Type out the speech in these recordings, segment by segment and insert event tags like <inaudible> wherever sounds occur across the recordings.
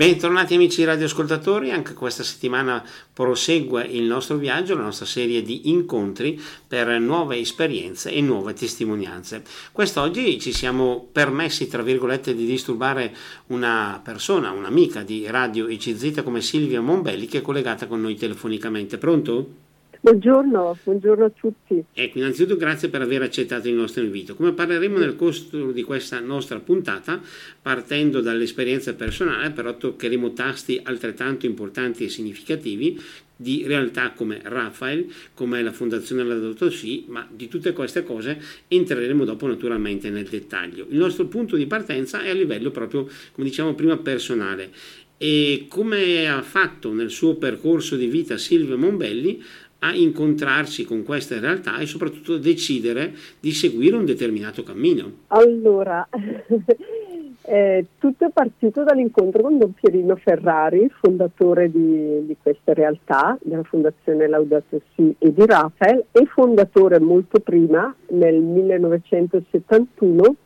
Bentornati amici radioascoltatori, anche questa settimana prosegue il nostro viaggio, la nostra serie di incontri per nuove esperienze e nuove testimonianze. Quest'oggi ci siamo permessi, tra virgolette, di disturbare una persona, un'amica di Radio ICZ come Silvia Mombelli che è collegata con noi telefonicamente. Pronto? Buongiorno, buongiorno, a tutti. Ecco, innanzitutto grazie per aver accettato il nostro invito. Come parleremo nel corso di questa nostra puntata, partendo dall'esperienza personale, però toccheremo tasti altrettanto importanti e significativi di realtà come Rafael, come la Fondazione La Dottor Sì, ma di tutte queste cose entreremo dopo naturalmente nel dettaglio. Il nostro punto di partenza è a livello proprio, come diciamo prima, personale. E come ha fatto nel suo percorso di vita Silvio Mombelli, a incontrarsi con queste realtà e soprattutto decidere di seguire un determinato cammino? Allora, <laughs> eh, tutto è partito dall'incontro con Don Pierino Ferrari, fondatore di, di questa realtà, della Fondazione Laudato Si e di Rafael, e fondatore molto prima, nel 1971,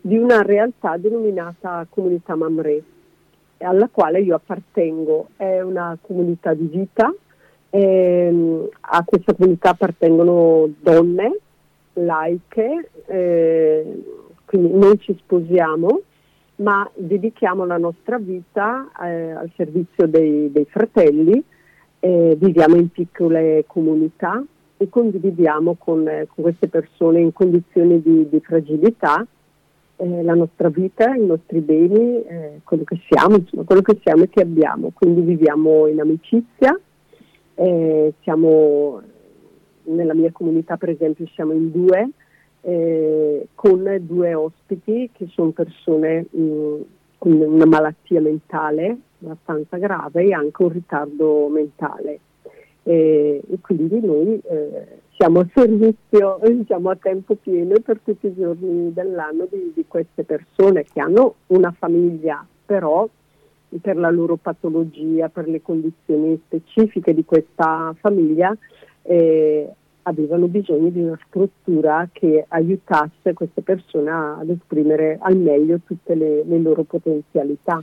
di una realtà denominata Comunità Mamre, alla quale io appartengo. È una comunità di vita eh, a questa comunità appartengono donne laiche, eh, quindi non ci sposiamo, ma dedichiamo la nostra vita eh, al servizio dei, dei fratelli, eh, viviamo in piccole comunità e condividiamo con, con queste persone in condizioni di, di fragilità eh, la nostra vita, i nostri beni, eh, quello che siamo, insomma, quello che siamo e che abbiamo. Quindi viviamo in amicizia, eh, siamo nella mia comunità per esempio siamo in due eh, con due ospiti che sono persone mh, con una malattia mentale abbastanza grave e anche un ritardo mentale. E, e quindi noi eh, siamo a servizio <laughs> diciamo a tempo pieno per tutti i giorni dell'anno di, di queste persone che hanno una famiglia però per la loro patologia, per le condizioni specifiche di questa famiglia, eh, avevano bisogno di una struttura che aiutasse queste persone ad esprimere al meglio tutte le, le loro potenzialità.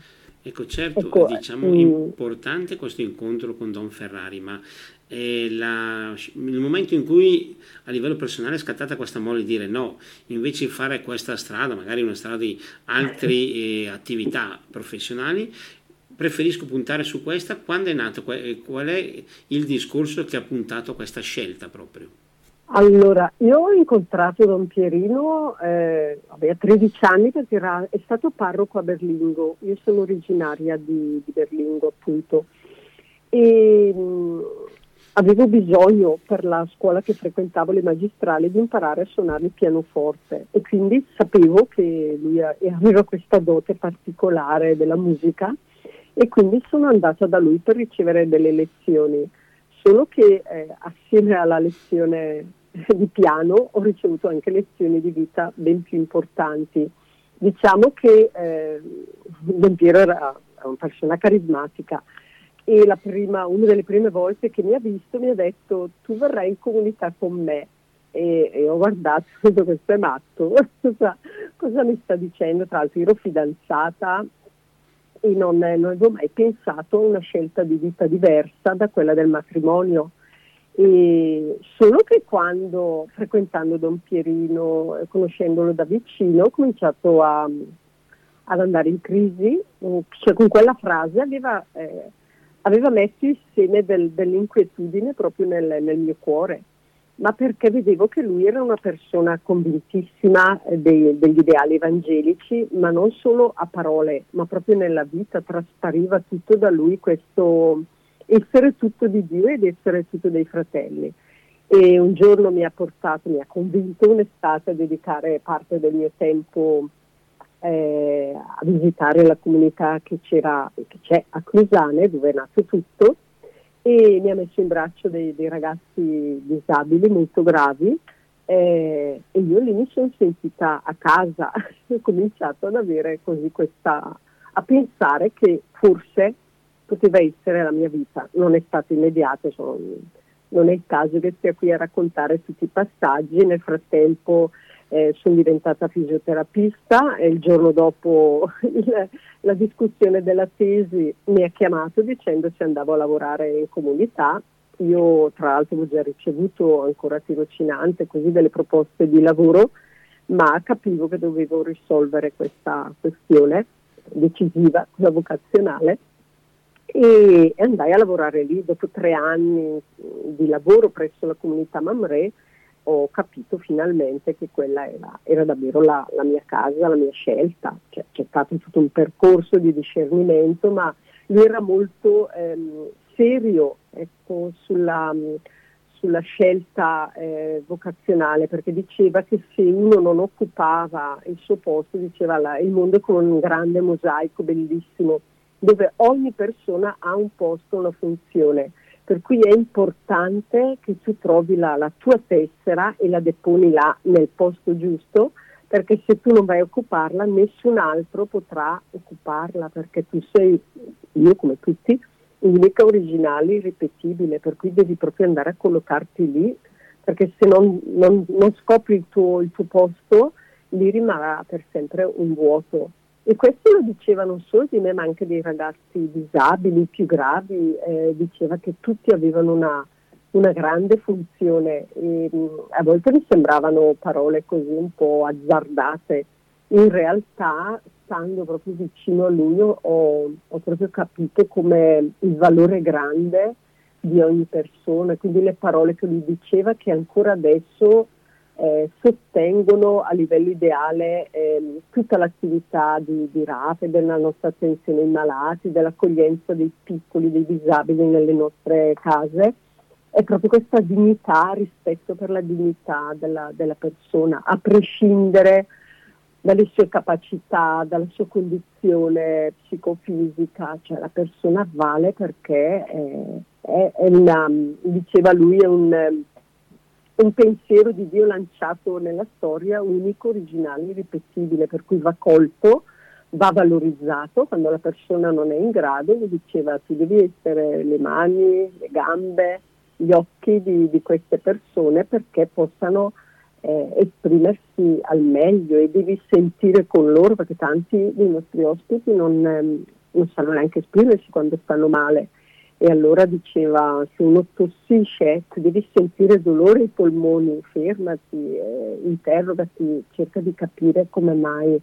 Ecco, certo, ecco, diciamo mh, mm. importante questo incontro con Don Ferrari, ma eh, la, il momento in cui a livello personale è scattata questa molla di dire no, invece di fare questa strada, magari una strada di altre eh, attività professionali, preferisco puntare su questa. Quando è nato? Qual è il discorso che ha puntato a questa scelta proprio? Allora, io ho incontrato Don Pierino eh, vabbè, a 13 anni perché era, è stato parroco a Berlingo, io sono originaria di, di Berlingo appunto. E mh, avevo bisogno per la scuola che frequentavo, le magistrali, di imparare a suonare il pianoforte. E quindi sapevo che lui aveva questa dote particolare della musica e quindi sono andata da lui per ricevere delle lezioni, solo che eh, assieme alla lezione di piano ho ricevuto anche lezioni di vita ben più importanti. Diciamo che eh, Don Piero era una persona carismatica e prima, una delle prime volte che mi ha visto mi ha detto tu verrai in comunità con me e, e ho guardato, <laughs> questo è matto, <laughs> cosa, cosa mi sta dicendo? Tra l'altro ero fidanzata e non, non avevo mai pensato a una scelta di vita diversa da quella del matrimonio. E solo che quando frequentando Don Pierino, conoscendolo da vicino, ho cominciato a, ad andare in crisi, cioè con quella frase aveva, eh, aveva messo il seme del, dell'inquietudine proprio nel, nel mio cuore ma perché vedevo che lui era una persona convintissima eh, dei, degli ideali evangelici, ma non solo a parole, ma proprio nella vita, traspariva tutto da lui questo essere tutto di Dio ed essere tutto dei fratelli. E un giorno mi ha portato, mi ha convinto un'estate a dedicare parte del mio tempo eh, a visitare la comunità che, che c'è a Clusane, dove è nato tutto, e mi ha messo in braccio dei, dei ragazzi disabili molto gravi eh, e io lì mi sono sentita a casa, <laughs> ho cominciato ad avere così questa, a pensare che forse poteva essere la mia vita, non è stato immediato, sono, non è il caso che stia qui a raccontare tutti i passaggi, nel frattempo eh, sono diventata fisioterapista e il giorno dopo <laughs> il, la discussione della tesi mi ha chiamato dicendo se andavo a lavorare in comunità. Io tra l'altro ho già ricevuto ancora tirocinante così delle proposte di lavoro, ma capivo che dovevo risolvere questa questione decisiva, quella vocazionale e andai a lavorare lì dopo tre anni di lavoro presso la comunità Mamre ho capito finalmente che quella era, era davvero la, la, mia casa, la mia scelta. Cioè, c'è stato tutto un percorso di discernimento, ma lui era molto ehm, serio ecco, sulla, sulla, scelta eh, vocazionale, perché diceva che se uno non occupava il suo posto, diceva la, il mondo è come un grande mosaico bellissimo, dove ogni persona ha un posto, una funzione per cui è importante che tu trovi la, la tua tessera e la deponi là nel posto giusto, perché se tu non vai a occuparla nessun altro potrà occuparla, perché tu sei, io come tutti, unica, originale, irripetibile, per cui devi proprio andare a collocarti lì, perché se non, non, non scopri il tuo, il tuo posto, lì rimarrà per sempre un vuoto. E questo lo diceva non solo di me, ma anche dei ragazzi disabili più gravi, eh, diceva che tutti avevano una, una grande funzione e a volte mi sembravano parole così un po' azzardate. In realtà, stando proprio vicino a lui, ho, ho proprio capito come il valore grande di ogni persona, quindi le parole che lui diceva che ancora adesso eh, sostengono a livello ideale eh, tutta l'attività di, di RAFE, della nostra attenzione ai malati, dell'accoglienza dei piccoli, dei disabili nelle nostre case. È proprio questa dignità, rispetto per la dignità della, della persona, a prescindere dalle sue capacità, dalla sua condizione psicofisica, cioè la persona vale perché è, è, è una, diceva lui, è un un pensiero di Dio lanciato nella storia, unico, originale, irripetibile, per cui va colto, va valorizzato quando la persona non è in grado, gli diceva tu devi essere le mani, le gambe, gli occhi di, di queste persone perché possano eh, esprimersi al meglio e devi sentire con loro perché tanti dei nostri ospiti non, eh, non sanno neanche esprimersi quando stanno male e allora diceva se uno tossisce devi sentire dolore ai polmoni, fermati, eh, interrogati, cerca di capire come mai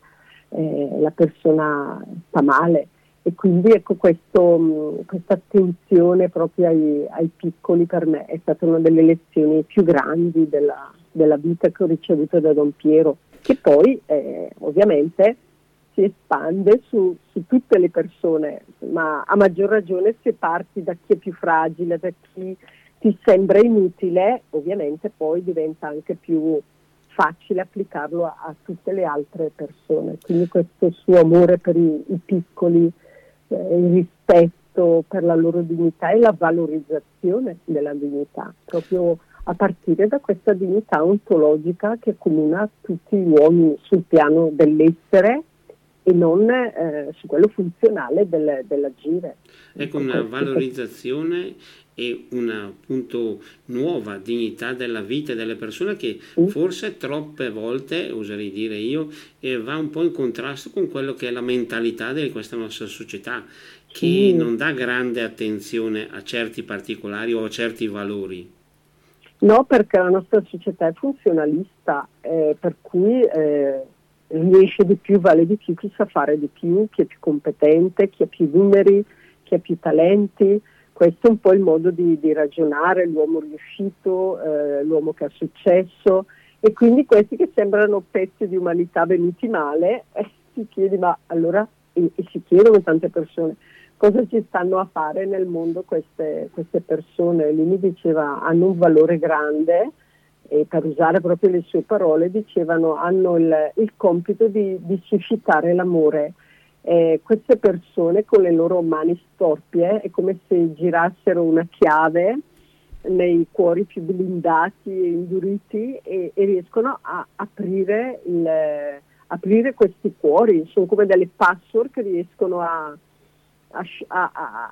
eh, la persona sta male. E quindi ecco questo, questa attenzione proprio ai, ai, piccoli per me è stata una delle lezioni più grandi della, della vita che ho ricevuto da Don Piero che poi eh, ovviamente si espande su, su, tutte le persone, ma a maggior ragione se parti da chi è più fragile, da chi ti sembra inutile, ovviamente poi diventa anche più facile applicarlo a, a tutte le altre persone. Quindi questo suo amore per i, i piccoli, eh, il rispetto per la loro dignità e la valorizzazione della dignità, proprio a partire da questa dignità ontologica che accomuna tutti gli uomini sul piano dell'essere e non eh, su quello funzionale del, dell'agire. Ecco una valorizzazione e una appunto nuova dignità della vita delle persone che forse troppe volte, oserei dire io, eh, va un po' in contrasto con quello che è la mentalità di questa nostra società che mm. non dà grande attenzione a certi particolari o a certi valori. No, perché la nostra società è funzionalista, eh, per cui eh, riesce di più, vale di più, chi sa fare di più, chi è più competente, chi ha più numeri, chi ha più talenti. Questo è un po' il modo di, di ragionare, l'uomo riuscito, eh, l'uomo che ha successo e quindi questi che sembrano pezzi di umanità venuti male, eh, si chiede ma allora, e, e, si chiedono tante persone, cosa ci stanno a fare nel mondo queste, queste persone? Lui mi diceva hanno un valore grande, e per usare proprio le sue parole, dicevano hanno il, il compito di, di, suscitare l'amore. Eh, queste persone con le loro mani storpie è come se girassero una chiave nei cuori più blindati e induriti e, e riescono a aprire, il, aprire, questi cuori, sono come delle password che riescono a, a, a,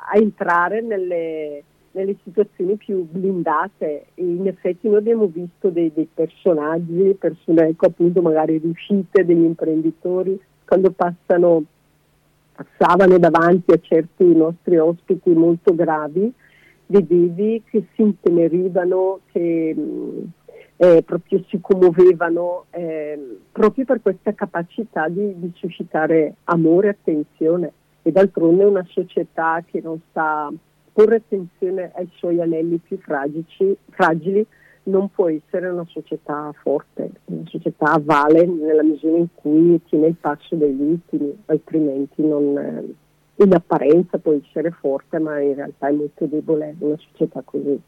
a entrare nelle, nelle situazioni più blindate. E in effetti noi abbiamo visto dei, dei personaggi, persone ecco appunto magari riuscite, degli imprenditori, quando passano, passavano davanti a certi nostri ospiti molto gravi, vedevi che si intenerivano, che eh, proprio si commuovevano eh, proprio per questa capacità di, di suscitare amore e attenzione. E d'altronde una società che non sa porre attenzione ai suoi anelli più fragici, fragili non può essere una società forte, una società vale nella misura in cui tiene il passo degli ultimi, altrimenti non, eh, in apparenza può essere forte ma in realtà è molto debole una società così.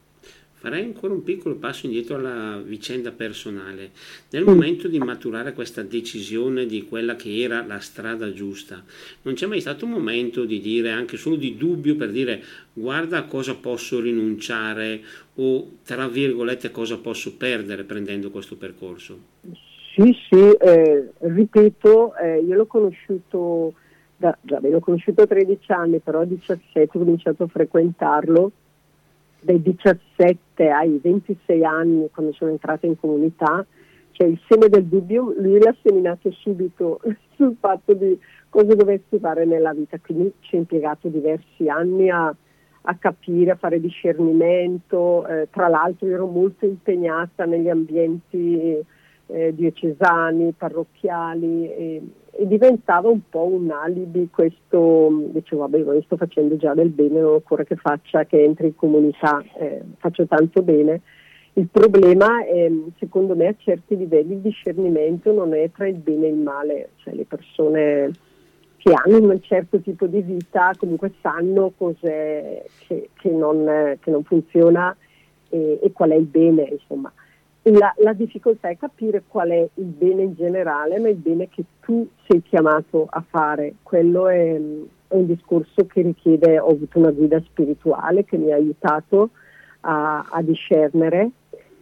Farei ancora un piccolo passo indietro alla vicenda personale. Nel momento di maturare questa decisione di quella che era la strada giusta, non c'è mai stato un momento di dire anche solo di dubbio per dire guarda a cosa posso rinunciare o tra virgolette cosa posso perdere prendendo questo percorso? Sì, sì, eh, ripeto, eh, io l'ho conosciuto, da, l'ho conosciuto a 13 anni, però a 17 ho cominciato a frequentarlo dai 17 ai 26 anni, quando sono entrata in comunità, cioè il seme del dubbio, lui l'ha seminato subito <laughs> sul fatto di cosa dovessi fare nella vita, quindi ci ho impiegato diversi anni a, a capire, a fare discernimento, eh, tra l'altro ero molto impegnata negli ambienti eh, diocesani, parrocchiali e, e, diventava un po' un alibi questo, dicevo vabbè io sto facendo già del bene, non occorre che faccia, che entri in comunità, eh, faccio tanto bene. Il problema è, secondo me a certi livelli il discernimento non è tra il bene e il male, cioè le persone che hanno un certo tipo di vita comunque sanno cos'è che, che, non, che non, funziona e, e, qual è il bene, insomma. La, la, difficoltà è capire qual è il bene in generale, ma il bene che tu sei chiamato a fare. Quello è, è un discorso che richiede, ho avuto una guida spirituale che mi ha aiutato a, a discernere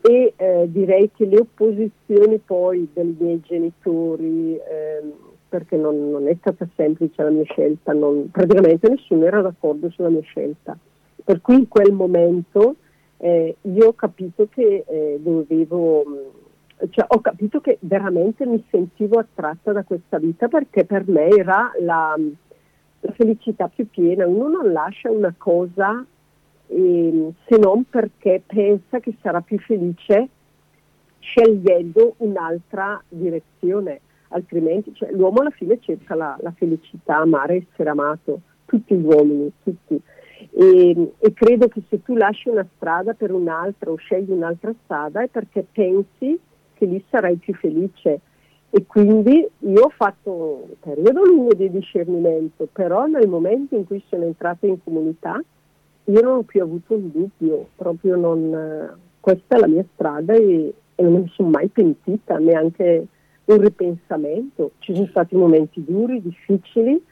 e eh, direi che le opposizioni poi dei miei genitori, eh, perché non, non, è stata semplice la mia scelta, non, praticamente nessuno era d'accordo sulla mia scelta. Per cui in quel momento eh, io ho capito che eh, dovevo, cioè ho capito che veramente mi sentivo attratta da questa vita perché per me era la, la felicità più piena. Uno non lascia una cosa eh, se non perché pensa che sarà più felice scegliendo un'altra direzione, altrimenti cioè, l'uomo alla fine cerca la, la felicità, amare, essere amato, tutti gli uomini, tutti. E, e, credo che se tu lasci una strada per un'altra o scegli un'altra strada è perché pensi che lì sarai più felice. E quindi io ho fatto un periodo lungo di discernimento, però nel momento in cui sono entrata in comunità io non ho più avuto un dubbio, proprio non, questa è la mia strada e, e non mi sono mai pentita, neanche un ripensamento. Ci sono stati momenti duri, difficili,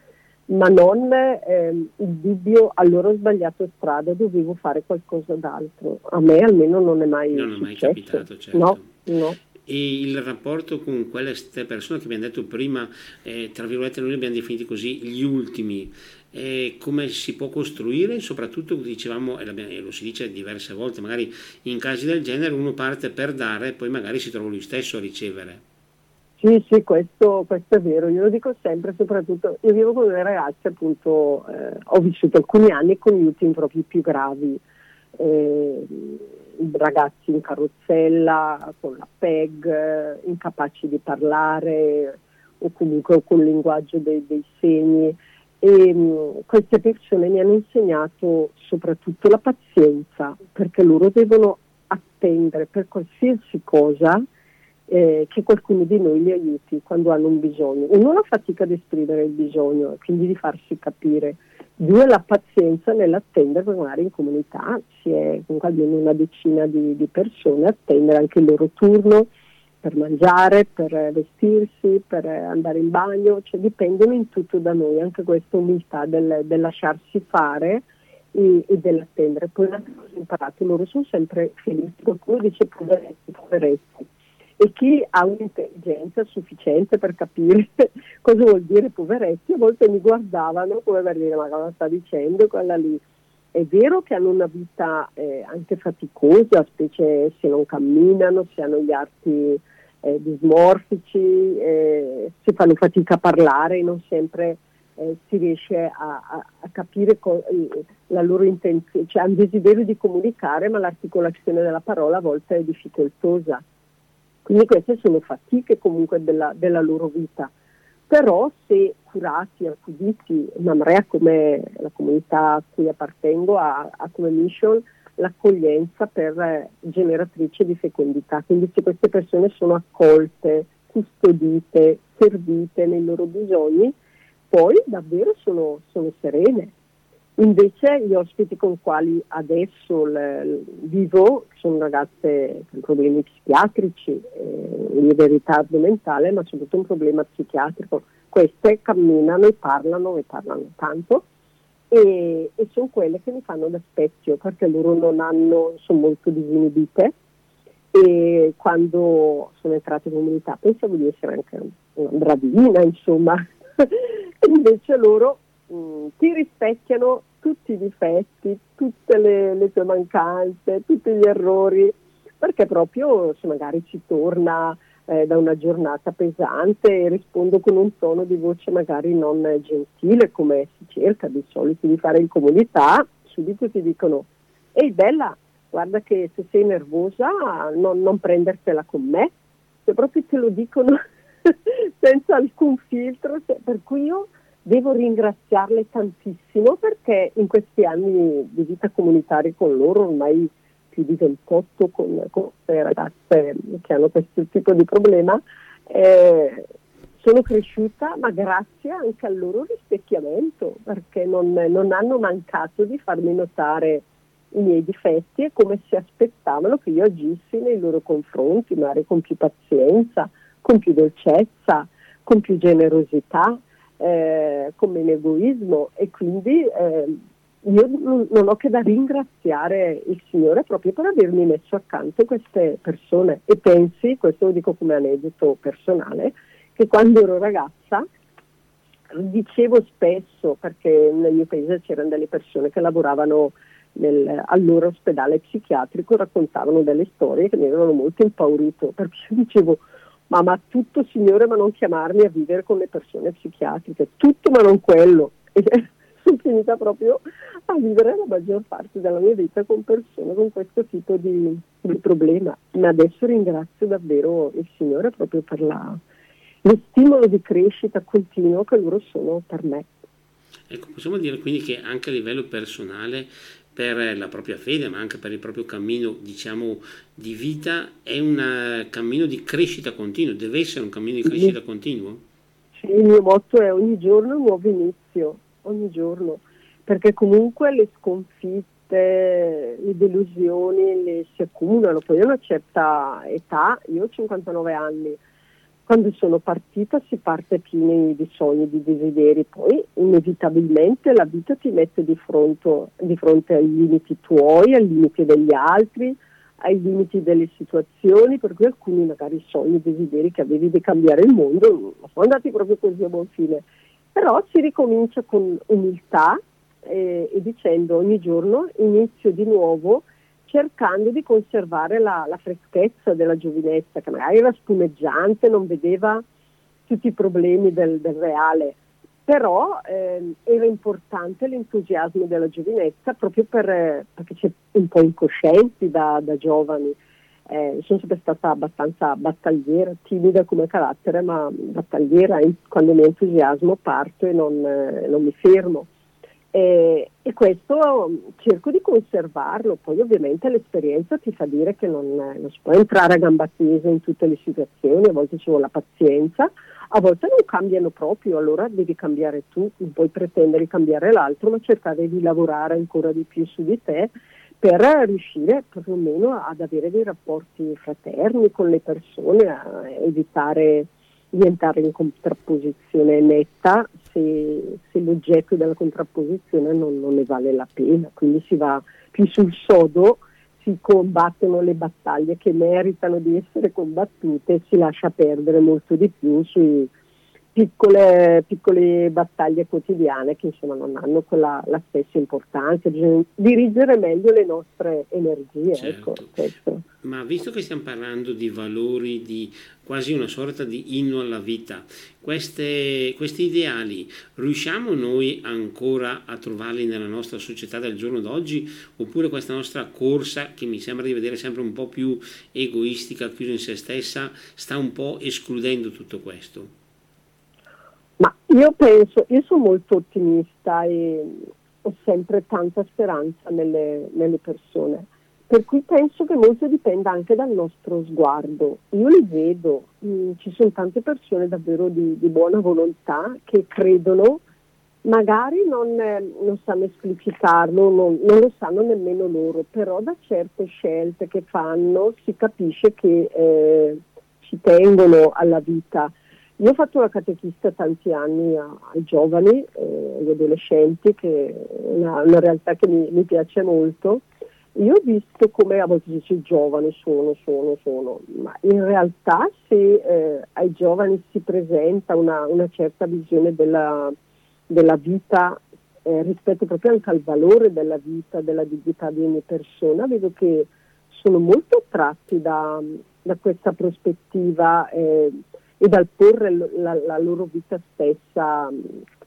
ma non ehm, il dubbio allora ho sbagliato strada, dovevo fare qualcosa d'altro. A me almeno non è mai Non è mai capitato, certo. No, no. E il rapporto con quelle persone che abbiamo detto prima, eh, tra virgolette noi li abbiamo definiti così, gli ultimi, eh, come si può costruire, soprattutto dicevamo, e lo si dice diverse volte, magari in casi del genere uno parte per dare e poi magari si trova lui stesso a ricevere. Sì, sì, questo, questo, è vero, io lo dico sempre, soprattutto io vivo con delle ragazze, appunto, eh, ho vissuto alcuni anni con gli ultimi proprio più gravi, eh, ragazzi in carrozzella, con la PEG, incapaci di parlare o comunque con il linguaggio dei, dei segni. E mh, mm, queste persone mi hanno insegnato soprattutto la pazienza, perché loro devono attendere per qualsiasi cosa eh, che qualcuno di noi li aiuti quando hanno un bisogno. Uno la fatica ad esprimere il bisogno, quindi di farsi capire. Due, la pazienza nell'attendere, magari in comunità si è comunque almeno una decina di, di persone, attendere anche il loro turno per mangiare, per vestirsi, per andare in bagno, cioè dipendono in tutto da noi, anche questa umiltà del, del lasciarsi fare e, e, dell'attendere. Poi una cosa imparata, loro sono sempre felici, qualcuno dice poveretti, poveretti e chi ha un'intelligenza sufficiente per capire <laughs> cosa vuol dire poveretti, a volte mi guardavano come per dire ma cosa sta dicendo quella lì. è vero che hanno una vita eh, anche faticosa, specie se non camminano, se hanno gli arti eh, dismorfici, eh, se fanno fatica a parlare, non sempre eh, si riesce a, a, a capire co- la loro intenzione, cioè hanno desiderio di comunicare, ma l'articolazione della parola a volte è difficoltosa. Quindi queste sono fatiche comunque della, della loro vita. Però se curati, accuditi, Mamrea come la comunità a cui appartengo ha, ha come mission l'accoglienza per eh, generatrice di fecondità, quindi se queste persone sono accolte, custodite, servite nei loro bisogni, poi davvero sono, sono serene. Invece gli ospiti con quali adesso l, vivo sono ragazze con problemi psichiatrici, eh, di ritardo mentale, ma soprattutto un problema psichiatrico. Queste camminano e parlano e parlano tanto e, e sono quelle che mi fanno da specchio perché loro non hanno, sono molto disinibite e quando sono entrate in comunità pensavo di essere anche una bravina, insomma, <laughs> invece loro mh, mm, ti rispecchiano tutti i difetti, tutte le, le, tue mancanze, tutti gli errori, perché proprio se magari ci torna eh, da una giornata pesante e rispondo con un tono di voce magari non gentile come si cerca di solito di fare in comunità, subito ti dicono ehi bella, guarda che se sei nervosa non, non prendertela con me, se proprio te lo dicono <laughs> senza alcun filtro, per cui io devo ringraziarle tantissimo perché in questi anni di vita comunitaria con loro, ormai più di 28 con, con le ragazze che hanno questo tipo di problema, eh, sono cresciuta ma grazie anche al loro rispecchiamento perché non, non hanno mancato di farmi notare i miei difetti e come si aspettavano che io agissi nei loro confronti, magari con più pazienza, con più dolcezza, con più generosità eh, con meno egoismo e quindi eh, io non ho che da ringraziare il Signore proprio per avermi messo accanto queste persone. E pensi, questo lo dico come aneddoto personale, che quando ero ragazza dicevo spesso, perché nel mio paese c'erano delle persone che lavoravano nel, al loro ospedale psichiatrico, raccontavano delle storie che mi avevano molto impaurito, perché <laughs> io dicevo ma, ma tutto signore ma non chiamarmi a vivere con le persone psichiatriche, tutto ma non quello. E <laughs> sono finita proprio a vivere la maggior parte della mia vita con persone con questo tipo di, di problema. Ma adesso ringrazio davvero il Signore proprio per la, lo stimolo di crescita continuo che loro sono per me. Ecco, possiamo dire quindi che anche a livello personale per la propria fede, ma anche per il proprio cammino, diciamo, di vita, è un eh, cammino di crescita continuo, deve essere un cammino di crescita continuo? Sì, il mio motto è ogni giorno un nuovo inizio, ogni giorno, perché comunque le sconfitte, le delusioni le si accumulano, poi a una certa età, io ho 59 anni, quando sono partita si parte pieni di sogni, di desideri, poi inevitabilmente la vita ti mette di fronte, di fronte ai limiti tuoi, ai limiti degli altri, ai limiti delle situazioni, per cui alcuni magari sogni e desideri che avevi di cambiare il mondo non sono andati proprio così a buon fine. Però si ricomincia con umiltà eh, e dicendo ogni giorno inizio di nuovo cercando di conservare la, la, freschezza della giovinezza, che magari era spumeggiante, non vedeva tutti i problemi del, del reale, però eh, era importante l'entusiasmo della giovinezza proprio per, perché c'è un po' incoscienti da, da giovani. Eh, sono sempre stata abbastanza battagliera, timida come carattere, ma battagliera quando mi entusiasmo parto e non, eh, non mi fermo. E, e, questo cerco di conservarlo, poi ovviamente l'esperienza ti fa dire che non, non, si può entrare a gamba tesa in tutte le situazioni, a volte ci vuole la pazienza, a volte non cambiano proprio, allora devi cambiare tu, non puoi pretendere di cambiare l'altro, ma cercare di lavorare ancora di più su di te per riuscire perlomeno ad avere dei rapporti fraterni con le persone, a evitare di entrare in contrapposizione netta se, se l'oggetto della contrapposizione non, non, ne vale la pena, quindi si va più sul sodo, si combattono le battaglie che meritano di essere combattute e si lascia perdere molto di più sui piccole, piccole, battaglie quotidiane che insomma non hanno quella, la stessa importanza, bisogna dirigere meglio le nostre energie. Ecco, certo. Ecco, Ma visto che stiamo parlando di valori, di quasi una sorta di inno alla vita, queste, questi ideali riusciamo noi ancora a trovarli nella nostra società del giorno d'oggi oppure questa nostra corsa che mi sembra di vedere sempre un po' più egoistica, chiusa in se stessa, sta un po' escludendo tutto questo? Io penso, io sono molto ottimista e ho sempre tanta speranza nelle, nelle persone, per cui penso che molto dipenda anche dal nostro sguardo. Io li vedo, mh, mm, ci sono tante persone davvero di, di buona volontà che credono, magari non, eh, non sanno esplicitarlo, non, non, lo sanno nemmeno loro, però da certe scelte che fanno si capisce che eh, ci tengono alla vita io ho fatto la catechista tanti anni ai giovani, eh, agli adolescenti, che è una, una realtà che mi, mi, piace molto. Io ho visto come a volte si dice giovani sono, sono, sono, ma in realtà se eh, ai giovani si presenta una, una certa visione della, della vita eh, rispetto proprio anche al valore della vita, della dignità di ogni persona, vedo che sono molto attratti da, da questa prospettiva eh, e dal porre la, la loro vita stessa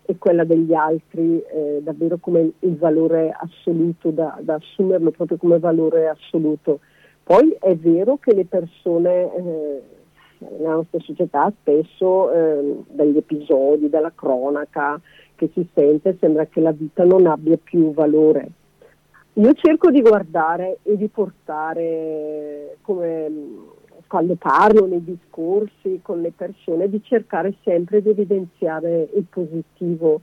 e quella degli altri eh, davvero come il valore assoluto, da, da, assumerlo proprio come valore assoluto. Poi è vero che le persone eh, nella nostra società spesso eh, dagli episodi, dalla cronaca che si sente, sembra che la vita non abbia più valore. Io cerco di guardare e di portare come quando parlo nei discorsi con le persone, di cercare sempre di evidenziare il positivo,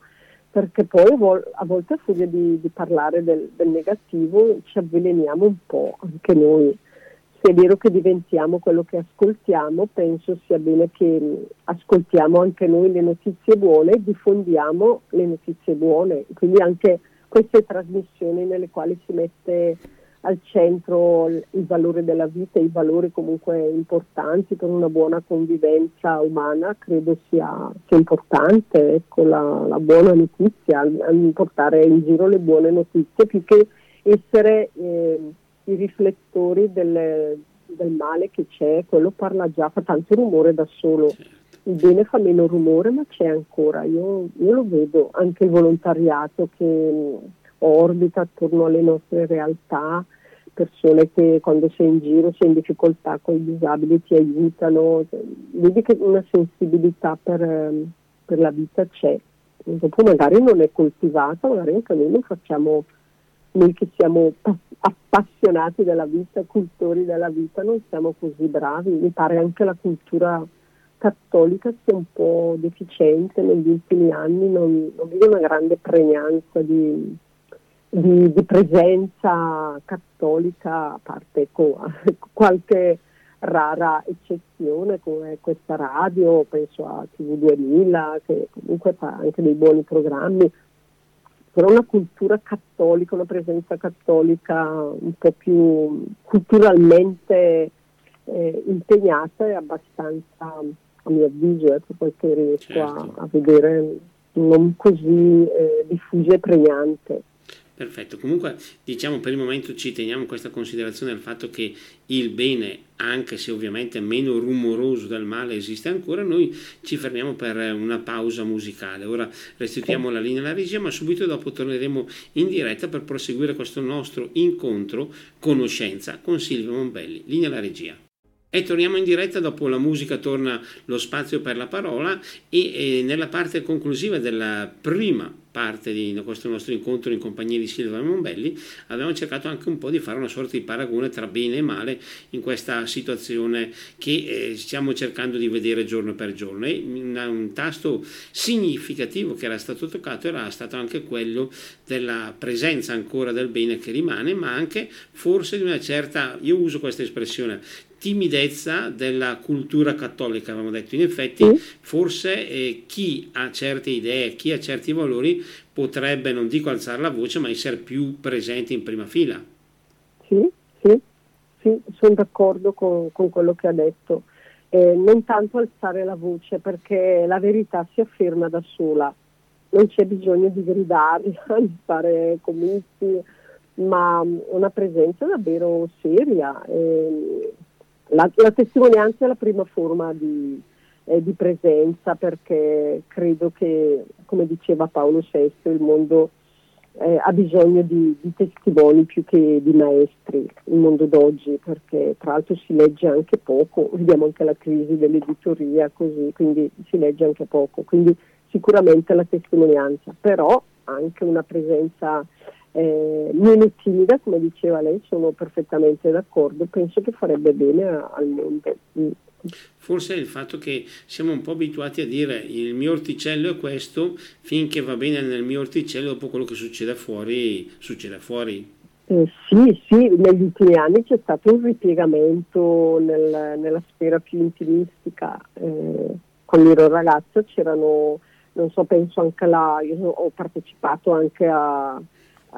perché poi a volte a furia di, di parlare del, del, negativo ci avveleniamo un po' anche noi. Se è vero che diventiamo quello che ascoltiamo, penso sia bene che ascoltiamo anche noi le notizie buone e diffondiamo le notizie buone, quindi anche queste trasmissioni nelle quali si mette al centro il valore della vita, i valori comunque importanti per una buona convivenza umana, credo sia, sia importante ecco, la, la, buona notizia, portare in giro le buone notizie più che essere eh, i riflettori del, del, male che c'è, quello parla già, fa tanto rumore da solo. Il bene fa meno rumore, ma c'è ancora. Io, io lo vedo, anche il volontariato che orbita attorno alle nostre realtà, persone che quando sei in giro, sei in difficoltà con i disabili ti aiutano, vedi che una sensibilità per, ehm, per la vita c'è, dopo magari non è coltivata, magari anche noi non facciamo, noi che siamo appassionati della vita, cultori della vita, non siamo così bravi, mi pare anche la cultura cattolica sia un po' deficiente negli ultimi anni, non, non vedo una grande pregnanza di di, di presenza cattolica, a parte co- <laughs> qualche rara eccezione come questa radio, penso a TV2000 che comunque fa anche dei buoni programmi, però una cultura cattolica, una presenza cattolica un po' più culturalmente eh, impegnata e abbastanza, a mio avviso, per quel che riesco certo. a, a, vedere, non così eh, diffusa e pregnante. Perfetto, comunque diciamo per il momento ci teniamo questa considerazione del fatto che il bene, anche se ovviamente meno rumoroso del male, esiste ancora, noi ci fermiamo per una pausa musicale. Ora restituiamo la linea alla regia, ma subito dopo torneremo in diretta per proseguire questo nostro incontro conoscenza con Silvio Mombelli. Linea alla regia. E torniamo in diretta, dopo la musica torna lo spazio per la parola e, e nella parte conclusiva della prima parte di questo nostro incontro in compagnia di Silvia Mombelli abbiamo cercato anche un po' di fare una sorta di paragone tra bene e male in questa situazione che eh, stiamo cercando di vedere giorno per giorno. E una, un tasto significativo che era stato toccato era stato anche quello della presenza ancora del bene che rimane ma anche forse di una certa, io uso questa espressione, timidezza della cultura cattolica, avevamo detto. In effetti, forse eh, chi ha certe idee, chi ha certi valori, potrebbe, non dico alzare la voce, ma essere più presente in prima fila. Sì, sì, sì sono d'accordo con, con quello che ha detto. eh, non tanto alzare la voce perché la verità si afferma da sola, non c'è bisogno di gridarla, <laughs> di fare comizi, ma una presenza davvero seria. Eh, la, la, testimonianza è la prima forma di, eh, di, presenza perché credo che, come diceva Paolo VI, il mondo eh, ha bisogno di, di, testimoni più che di maestri, il mondo d'oggi, perché tra l'altro si legge anche poco, vediamo anche la crisi dell'editoria così, quindi si legge anche poco, quindi sicuramente la testimonianza, però anche una presenza eh, meno timida, come diceva lei, sono perfettamente d'accordo, penso che farebbe bene a, al mondo. Mm. Forse è il fatto che siamo un po' abituati a dire il mio orticello è questo, finché va bene nel mio orticello, dopo quello che succede fuori, succede fuori. Eh, sì, sì, negli ultimi anni c'è stato un ripiegamento nel, nella sfera più intimistica. Eh, quando ero ragazza c'erano, non so, penso anche là, io ho partecipato anche a,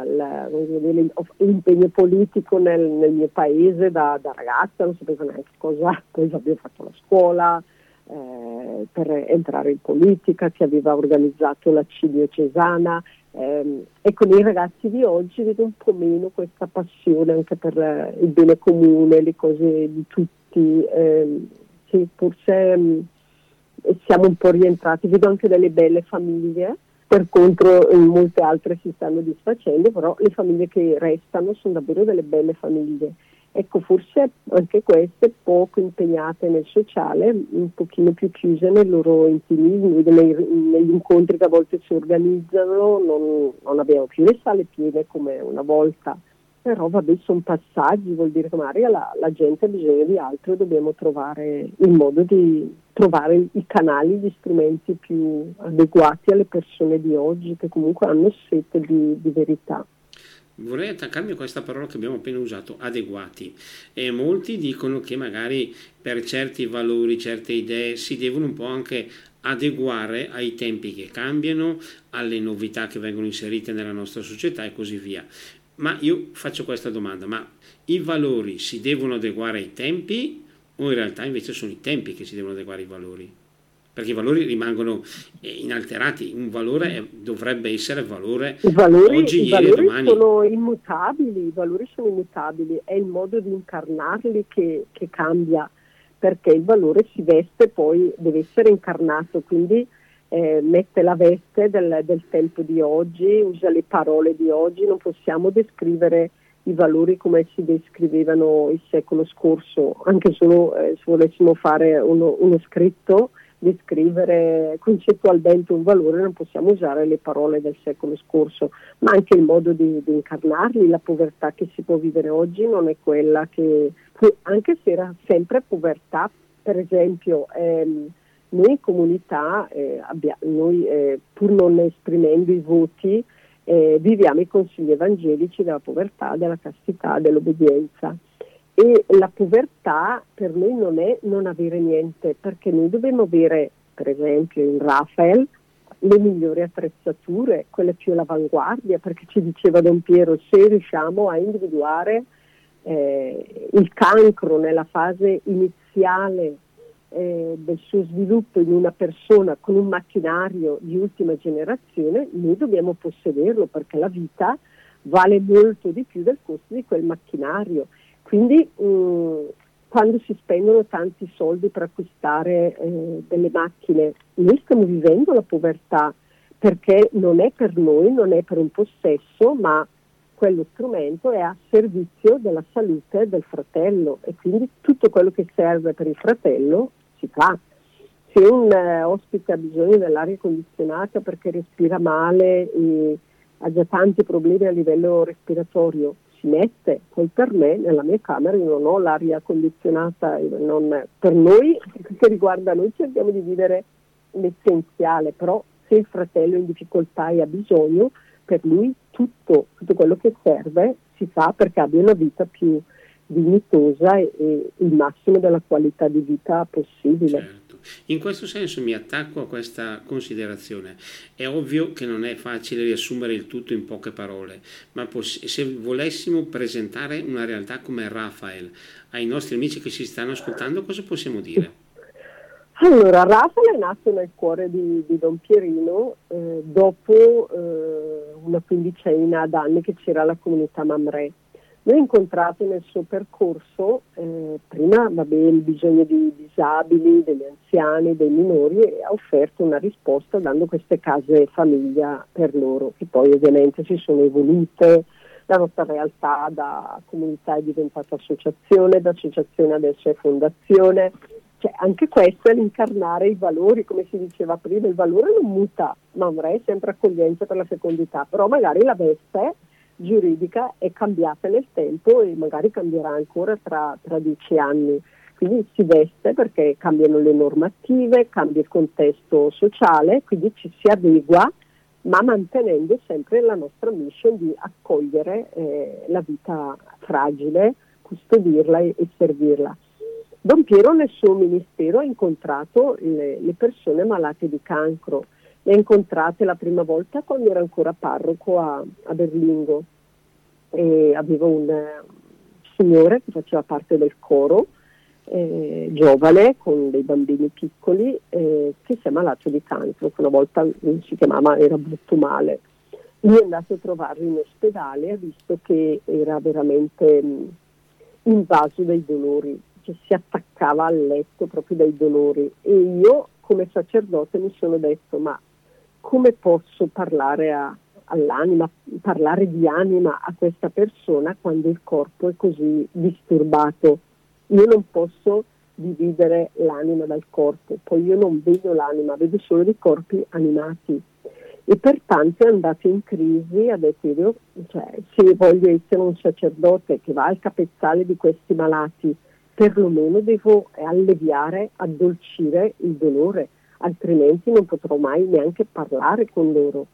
all'impegno politico nel, nel, mio paese da, da, ragazza, non sapevo neanche cosa, cosa avevo fatto la scuola eh, per entrare in politica, che aveva organizzato la CIDIO Cesana eh, e con i ragazzi di oggi vedo un po' meno questa passione anche per il bene comune, le cose di tutti, eh, sì, forse mm, siamo un po' rientrati, vedo anche delle belle famiglie per contro molte altre si stanno disfacendo, però le famiglie che restano sono davvero delle belle famiglie. Ecco, forse anche queste poco impegnate nel sociale, un pochino più chiuse nel loro intimismo, negli incontri che a volte si organizzano, non, non abbiamo più le sale piene come una volta però vabbè sono passaggi, vuol dire che magari la, la, gente ha bisogno di altro e dobbiamo trovare il modo di trovare i canali, gli strumenti più adeguati alle persone di oggi che comunque hanno sete di, di verità. Vorrei attaccarmi a questa parola che abbiamo appena usato, adeguati. E molti dicono che magari per certi valori, certe idee si devono un po' anche adeguare ai tempi che cambiano, alle novità che vengono inserite nella nostra società e così via. Ma io faccio questa domanda, ma i valori si devono adeguare ai tempi o in realtà invece sono i tempi che si devono adeguare ai valori? Perché i valori rimangono eh, inalterati, un valore è, dovrebbe essere valore I valori, oggi, i ieri valori e domani. sono immutabili, i valori sono immutabili, è il modo di incarnarli che, che cambia, perché il valore si veste poi, deve essere incarnato, quindi eh, mette la veste del, del, tempo di oggi, usa le parole di oggi, non possiamo descrivere i valori come si descrivevano il secolo scorso, anche solo eh, se volessimo fare uno, uno, scritto, descrivere concettualmente un valore, non possiamo usare le parole del secolo scorso, ma anche il modo di, di incarnarli, la povertà che si può vivere oggi non è quella che, anche se era sempre povertà, per esempio, ehm, noi in comunità, eh, abbia, noi eh, pur non esprimendo i voti, eh, viviamo i consigli evangelici della povertà, della castità, dell'obbedienza. E la povertà per noi non è non avere niente, perché noi dobbiamo avere, per esempio, in Rafael, le migliori attrezzature, quelle più all'avanguardia, perché ci diceva Don Piero, se riusciamo a individuare eh, il cancro nella fase iniziale eh, del suo sviluppo in una persona con un macchinario di ultima generazione, noi dobbiamo possederlo perché la vita vale molto di più del costo di quel macchinario. Quindi mh, mm, quando si spendono tanti soldi per acquistare eh, delle macchine, noi stiamo vivendo la povertà perché non è per noi, non è per un possesso, ma quello strumento è a servizio della salute del fratello e quindi tutto quello che serve per il fratello fa. Se un eh, ospite ha bisogno dell'aria condizionata perché respira male e ha già tanti problemi a livello respiratorio, si mette. Poi per me, nella mia camera, io non ho l'aria condizionata, non, per noi, <laughs> che riguarda noi, cerchiamo di vivere l'essenziale, però se il fratello è in difficoltà e ha bisogno, per lui tutto, tutto quello che serve si fa perché abbia una vita più, dignitosa e, e, il massimo della qualità di vita possibile. Certo. In questo senso mi attacco a questa considerazione. È ovvio che non è facile riassumere il tutto in poche parole, ma poss- se volessimo presentare una realtà come Rafael ai nostri amici che si stanno ascoltando, cosa possiamo dire? Allora, Rafael è nato nel cuore di, di Don Pierino eh, dopo eh, una quindicina d'anni che c'era la comunità Mamre. L'ho incontrato nel suo percorso, eh, prima vabbè, il bisogno di disabili, degli anziani, dei minori e ha offerto una risposta dando queste case famiglia per loro, che poi ovviamente si sono evolute, la nostra realtà da comunità è diventata associazione, da associazione adesso è fondazione, cioè, anche questo è l'incarnare i valori, come si diceva prima, il valore non muta, ma avrei sempre accoglienza per la fecondità, però magari la veste giuridica è cambiata nel tempo e magari cambierà ancora tra, tra dieci anni. Quindi si veste perché cambiano le normative, cambia il contesto sociale, quindi ci si adegua, ma mantenendo sempre la nostra mission di accogliere eh, la vita fragile, custodirla e, e, servirla. Don Piero nel suo ministero ha incontrato le, le persone malate di cancro le ha incontrate la prima volta quando era ancora parroco a, a Berlingo e avevo un signore che faceva parte del coro, eh, giovane, con dei bambini piccoli, eh, che si è malato di cancro, che una volta si chiamava, era brutto male. Lui è andato a trovarlo in ospedale e ha visto che era veramente mh, invaso dai dolori, cioè si attaccava al letto proprio dai dolori e io come sacerdote mi sono detto ma come posso parlare a, all'anima, parlare di anima a questa persona quando il corpo è così disturbato? Io non posso dividere l'anima dal corpo, poi io non vedo l'anima, vedo solo i corpi animati e pertanto è andato in crisi, ha detto io, cioè, se voglio essere un sacerdote che va al capezzale di questi malati, perlomeno devo alleviare, addolcire il dolore altrimenti non potrò mai neanche parlare con loro.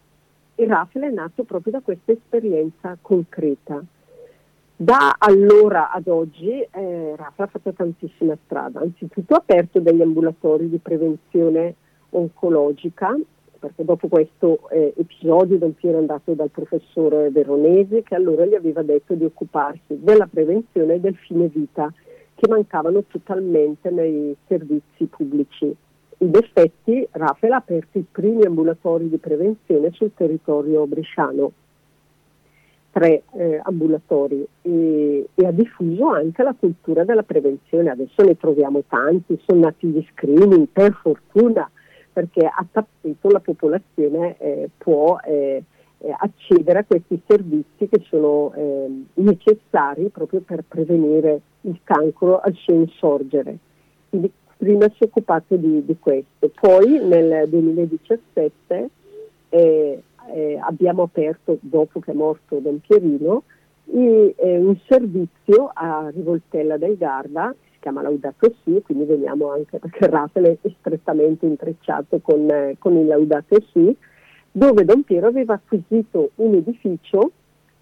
E Raffaele è nato proprio da questa esperienza concreta. Da allora ad oggi eh, Raffaele ha fatto tantissima strada, anzitutto ha aperto degli ambulatori di prevenzione oncologica, perché dopo questo eh, episodio Don Piero è andato dal professore Veronese che allora gli aveva detto di occuparsi della prevenzione e del fine vita che mancavano totalmente nei servizi pubblici. In effetti Rafael ha aperto i primi ambulatori di prevenzione sul territorio bresciano, tre eh, ambulatori, e, e, ha diffuso anche la cultura della prevenzione. Adesso ne troviamo tanti, sono nati gli screening, per fortuna, perché a tappeto la popolazione eh, può eh, eh accedere a questi servizi che sono eh, necessari proprio per prevenire il cancro al suo insorgere. Quindi prima si è occupato di, di questo. Poi nel 2017 eh, eh, abbiamo aperto, dopo che è morto Don Pierino, i, eh, un servizio a Rivoltella del Garda, si chiama Laudato Si, quindi veniamo anche perché Rafael è strettamente intrecciato con, eh, con il Laudato Si, dove Don Piero aveva acquisito un edificio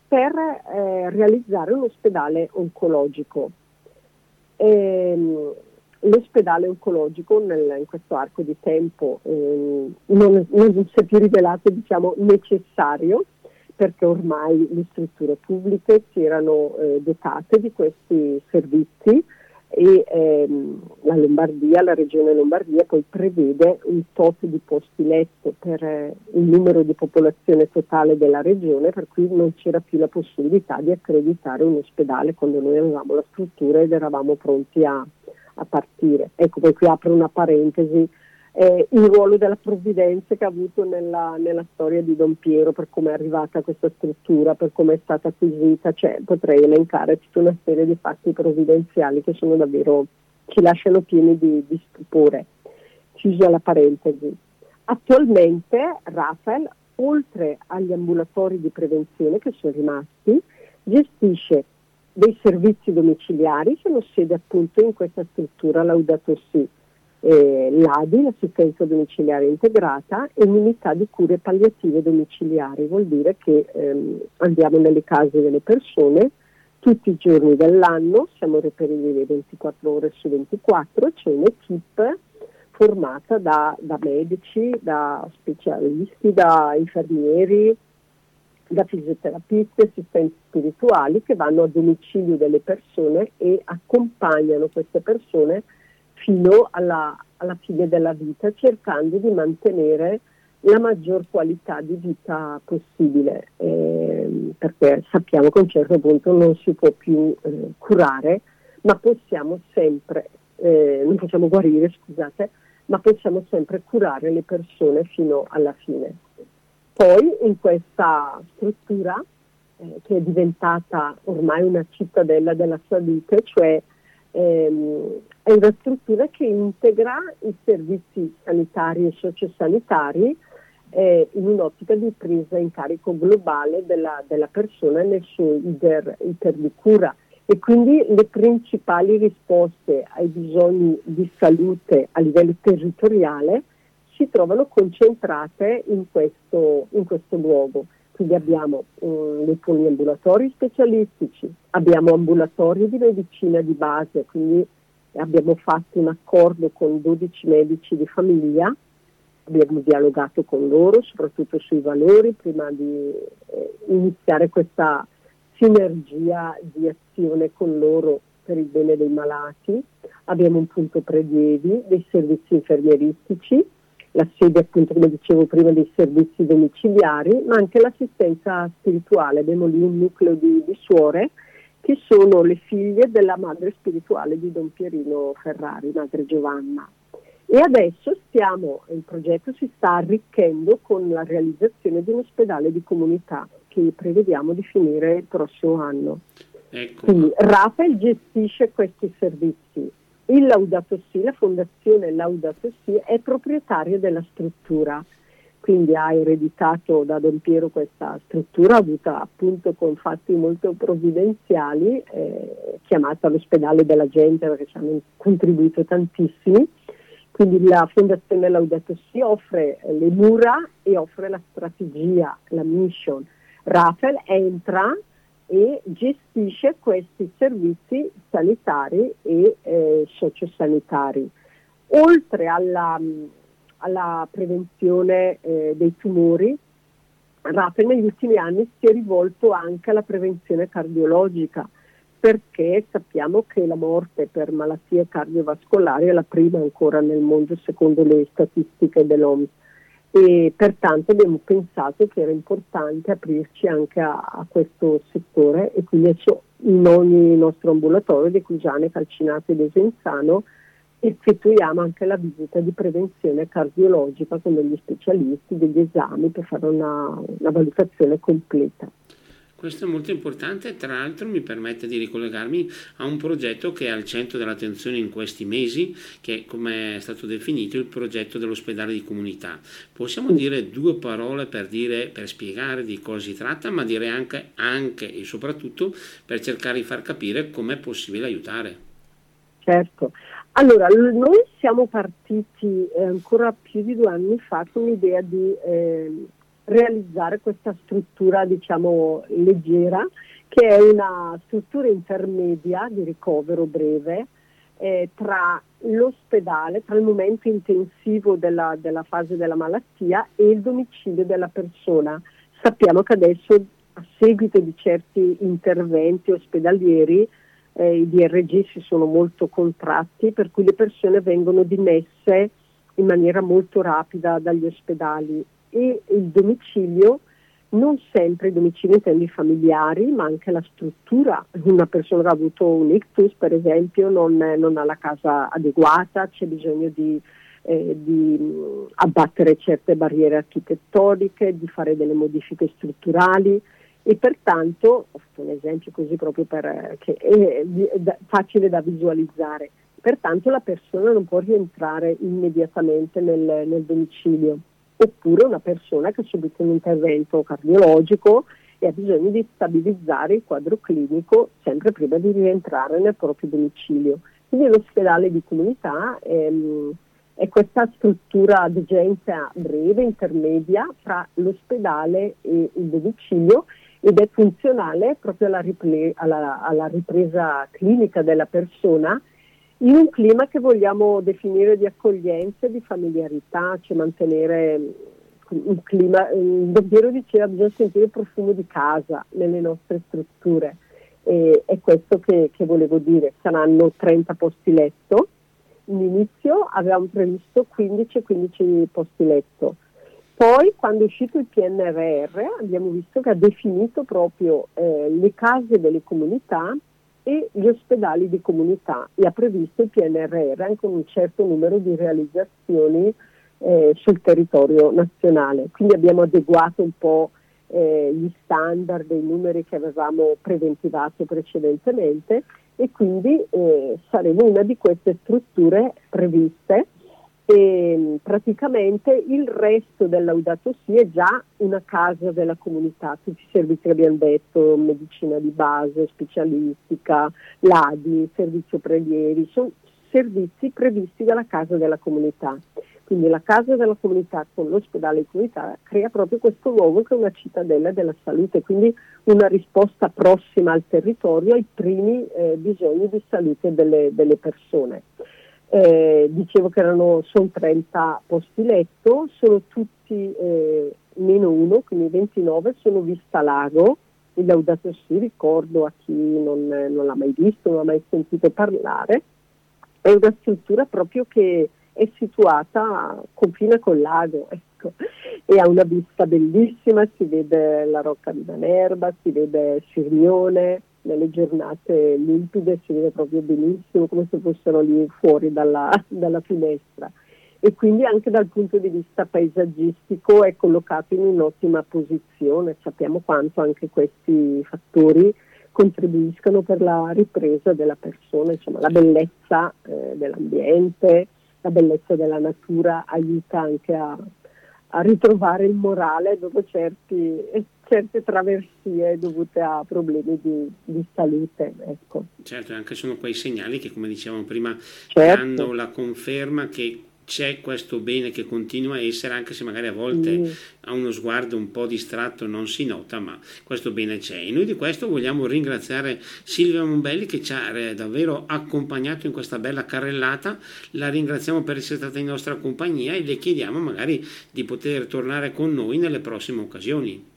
per eh, realizzare un ospedale oncologico. Ehm, l'ospedale oncologico nel, in questo arco di tempo eh, non, non, si è più rivelato diciamo, necessario perché ormai le strutture pubbliche si erano eh, dotate di questi servizi e ehm, la Lombardia, la regione Lombardia poi prevede un tot di posti letto per eh, il numero di popolazione totale della regione per cui non c'era più la possibilità di accreditare un ospedale quando noi avevamo la struttura ed eravamo pronti a, a partire. Ecco, poi qui apro una parentesi, eh, il ruolo della provvidenza che ha avuto nella, nella, storia di Don Piero, per come è arrivata questa struttura, per come è stata acquisita, cioè, potrei elencare tutta una serie di fatti provvidenziali che sono davvero, ci lasciano pieni di, di stupore. Chiusa la parentesi. Attualmente Rafael, oltre agli ambulatori di prevenzione che sono rimasti, gestisce dei servizi domiciliari che hanno sede appunto in questa struttura Laudato Si, eh, l'ADI, l'assistenza domiciliare integrata, e l'unità di cure palliative domiciliari, vuol dire che ehm, andiamo nelle case delle persone tutti i giorni dell'anno, siamo reperibili 24 ore su 24, c'è un'equipe formata da, da medici, da specialisti, da infermieri, da fisioterapisti assistenti spirituali che vanno a domicilio delle persone e accompagnano queste persone fino alla, alla fine della vita cercando di mantenere la maggior qualità di vita possibile, eh, perché sappiamo che a un certo punto non si può più eh, curare, ma possiamo sempre, eh, non possiamo guarire, scusate, ma possiamo sempre curare le persone fino alla fine. Poi in questa struttura, eh, che è diventata ormai una cittadella della salute, cioè ehm, è una struttura che integra i servizi sanitari e sociosanitari eh, in un'ottica di presa in carico globale della, della persona nel suo iter, iter di cura. E quindi le principali risposte ai bisogni di salute a livello territoriale si trovano concentrate in questo, in questo luogo. Quindi abbiamo um, dei poliambulatori specialistici, abbiamo ambulatori di medicina di base, quindi abbiamo fatto un accordo con 12 medici di famiglia abbiamo dialogato con loro, soprattutto sui valori, prima di eh, iniziare questa sinergia di azione con loro per il bene dei malati. Abbiamo un punto prelievi dei servizi infermieristici, la sede appunto come dicevo prima dei servizi domiciliari, ma anche l'assistenza spirituale. Abbiamo lì un nucleo di, di suore che sono le figlie della madre spirituale di Don Pierino Ferrari, madre Giovanna. E adesso stiamo, il progetto si sta arricchendo con la realizzazione di un ospedale di comunità che prevediamo di finire il prossimo anno. Ecco. Quindi Rafael gestisce questi servizi. Il Laudato Si, la fondazione Laudato Si è proprietaria della struttura, quindi ha ereditato da Don Piero questa struttura avuta appunto con fatti molto provvidenziali, eh, chiamata l'ospedale della gente perché ci hanno contribuito tantissimi quindi la Fondazione Laudato Si offre le mura e offre la strategia, la mission. Rafael entra e gestisce questi servizi sanitari e eh, sociosanitari. Oltre alla, alla prevenzione eh, dei tumori, Rafael negli ultimi anni si è rivolto anche alla prevenzione cardiologica perché sappiamo che la morte per malattie cardiovascolari è la prima ancora nel mondo secondo le statistiche dell'OMS e pertanto abbiamo pensato che era importante aprirci anche a, a questo settore e quindi in ogni nostro ambulatorio di Cugiane, Calcinate e Desenzano effettuiamo anche la visita di prevenzione cardiologica con degli specialisti, degli esami per fare una, una valutazione completa. Questo è molto importante e tra l'altro mi permette di ricollegarmi a un progetto che è al centro dell'attenzione in questi mesi, che come è stato definito il progetto dell'ospedale di comunità. Possiamo dire due parole per, dire, per spiegare di cosa si tratta, ma dire anche, anche e soprattutto per cercare di far capire com'è possibile aiutare. Certo, allora noi siamo partiti eh, ancora più di due anni fa con l'idea di eh, realizzare questa struttura diciamo leggera che è una struttura intermedia di ricovero breve eh, tra l'ospedale, tra il momento intensivo della, della, fase della malattia e il domicilio della persona. Sappiamo che adesso a seguito di certi interventi ospedalieri eh, i DRG si sono molto contratti per cui le persone vengono dimesse in maniera molto rapida dagli ospedali e il domicilio, non sempre il domicilio intende i familiari, ma anche la struttura. Una persona che ha avuto un ictus, per esempio, non, non ha la casa adeguata, c'è bisogno di, eh, di abbattere certe barriere architettoniche, di fare delle modifiche strutturali e pertanto, ho fatto un esempio così proprio per, che è, è facile da visualizzare, pertanto la persona non può rientrare immediatamente nel, nel domicilio oppure una persona che ha subito un intervento cardiologico e ha bisogno di stabilizzare il quadro clinico sempre prima di rientrare nel proprio domicilio. Quindi l'ospedale di comunità ehm, è questa struttura d'urgenza breve, intermedia tra l'ospedale e il domicilio ed è funzionale proprio alla, ripre- alla, alla ripresa clinica della persona in un clima che vogliamo definire di accoglienza e di familiarità, cioè mantenere un clima, Don Piero diceva bisogna sentire il profumo di casa nelle nostre strutture. E è questo che, che volevo dire, saranno 30 posti letto. In inizio avevamo previsto 15-15 posti letto. Poi quando è uscito il PNRR abbiamo visto che ha definito proprio eh, le case delle comunità e gli ospedali di comunità e ha previsto il PNRR anche un certo numero di realizzazioni eh, sul territorio nazionale. Quindi abbiamo adeguato un po' eh, gli standard e i numeri che avevamo preventivato precedentemente e quindi eh, saremo una di queste strutture previste e praticamente il resto del Laudato Si è già una casa della comunità, tutti i servizi che abbiamo detto, medicina di base, specialistica, l'ADI, servizio prelievi, sono servizi previsti dalla casa della comunità. Quindi la casa della comunità con l'ospedale di comunità crea proprio questo luogo che è una cittadella della salute, quindi una risposta prossima al territorio ai primi eh, bisogni di salute delle, delle persone. Eh, dicevo che erano, sono 30 posti letto, sono tutti eh, meno uno, quindi 29, sono Vista Lago, il Laudato Si, ricordo a chi non, non l'ha mai visto, non ha mai sentito parlare, è una struttura proprio che è situata confine col lago <laughs> ecco, e ha una vista bellissima, si vede la Rocca di Manerba, si vede Sirmione, nelle giornate limpide si vede proprio benissimo come se fossero lì fuori dalla, dalla finestra e quindi anche dal punto di vista paesaggistico è collocato in un'ottima posizione. Sappiamo quanto anche questi fattori contribuiscano per la ripresa della persona, insomma la bellezza eh, dell'ambiente, la bellezza della natura aiuta anche a, a ritrovare il morale dopo certi, certe traversie dovute a problemi di, di salute. Ecco. Certo, anche sono quei segnali che, come dicevamo prima, certo. danno la conferma che c'è questo bene che continua a essere, anche se magari a volte mm. a uno sguardo un po' distratto non si nota, ma questo bene c'è. E noi di questo vogliamo ringraziare Silvia Mombelli che ci ha eh, davvero accompagnato in questa bella carrellata. La ringraziamo per essere stata in nostra compagnia e le chiediamo magari di poter tornare con noi nelle prossime occasioni.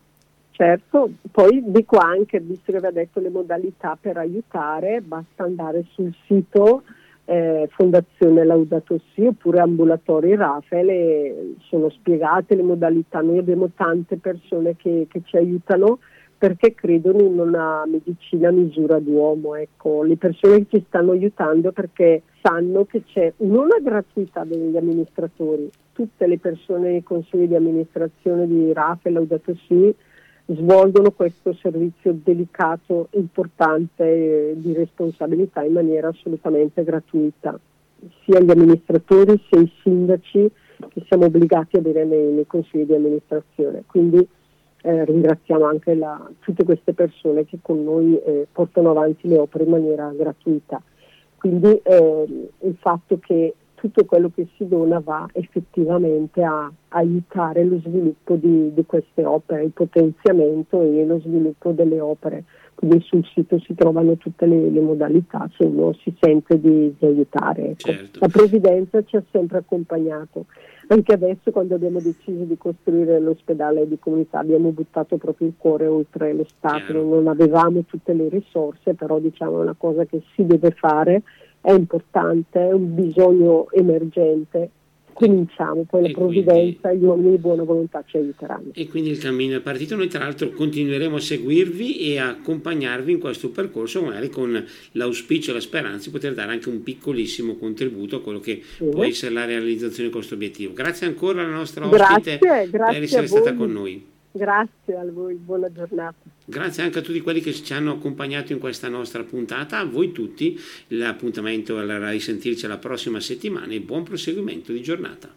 Certo, poi dico anche, visto che ha detto le modalità per aiutare, basta andare sul sito eh, Fondazione Laudato Si oppure ambulatori Rafael sono spiegate le modalità. Noi abbiamo tante persone che, che, ci aiutano perché credono in una medicina a misura d'uomo. Ecco. Le persone che ci stanno aiutando perché sanno che c'è la gratuità degli amministratori, tutte le persone nei consigli di amministrazione di Rafael Laudato Si svolgono questo servizio delicato, importante di responsabilità in maniera assolutamente gratuita, sia gli amministratori sia i sindaci che siamo obbligati a avere nei, nei consigli di amministrazione. Quindi eh, ringraziamo anche la, tutte queste persone che con noi eh, portano avanti le opere in maniera gratuita. Quindi eh, il fatto che tutto quello che si dona va effettivamente a aiutare lo sviluppo di, di, queste opere, il potenziamento e lo sviluppo delle opere. Quindi sul sito si trovano tutte le, le modalità se uno si sente di, di aiutare. Ecco. Certo. La Provvidenza ci ha sempre accompagnato. Anche adesso quando abbiamo deciso di costruire l'ospedale di comunità abbiamo buttato proprio il cuore oltre lo Stato, Chiaro. non avevamo tutte le risorse, però diciamo è una cosa che si deve fare è importante, è un bisogno emergente. Cominciamo, poi la provvidenza gli uomini di buona volontà ci aiuteranno. E quindi il cammino è partito, noi tra l'altro continueremo a seguirvi e a accompagnarvi in questo percorso, magari con l'auspicio e la speranza di poter dare anche un piccolissimo contributo a quello che sì. può essere la realizzazione di questo obiettivo. Grazie ancora alla nostra ospite grazie, grazie per essere stata con noi. Grazie a voi, buona giornata. Grazie anche a tutti quelli che ci hanno accompagnato in questa nostra puntata, a voi tutti, l'appuntamento è risentirci la prossima settimana e buon proseguimento di giornata.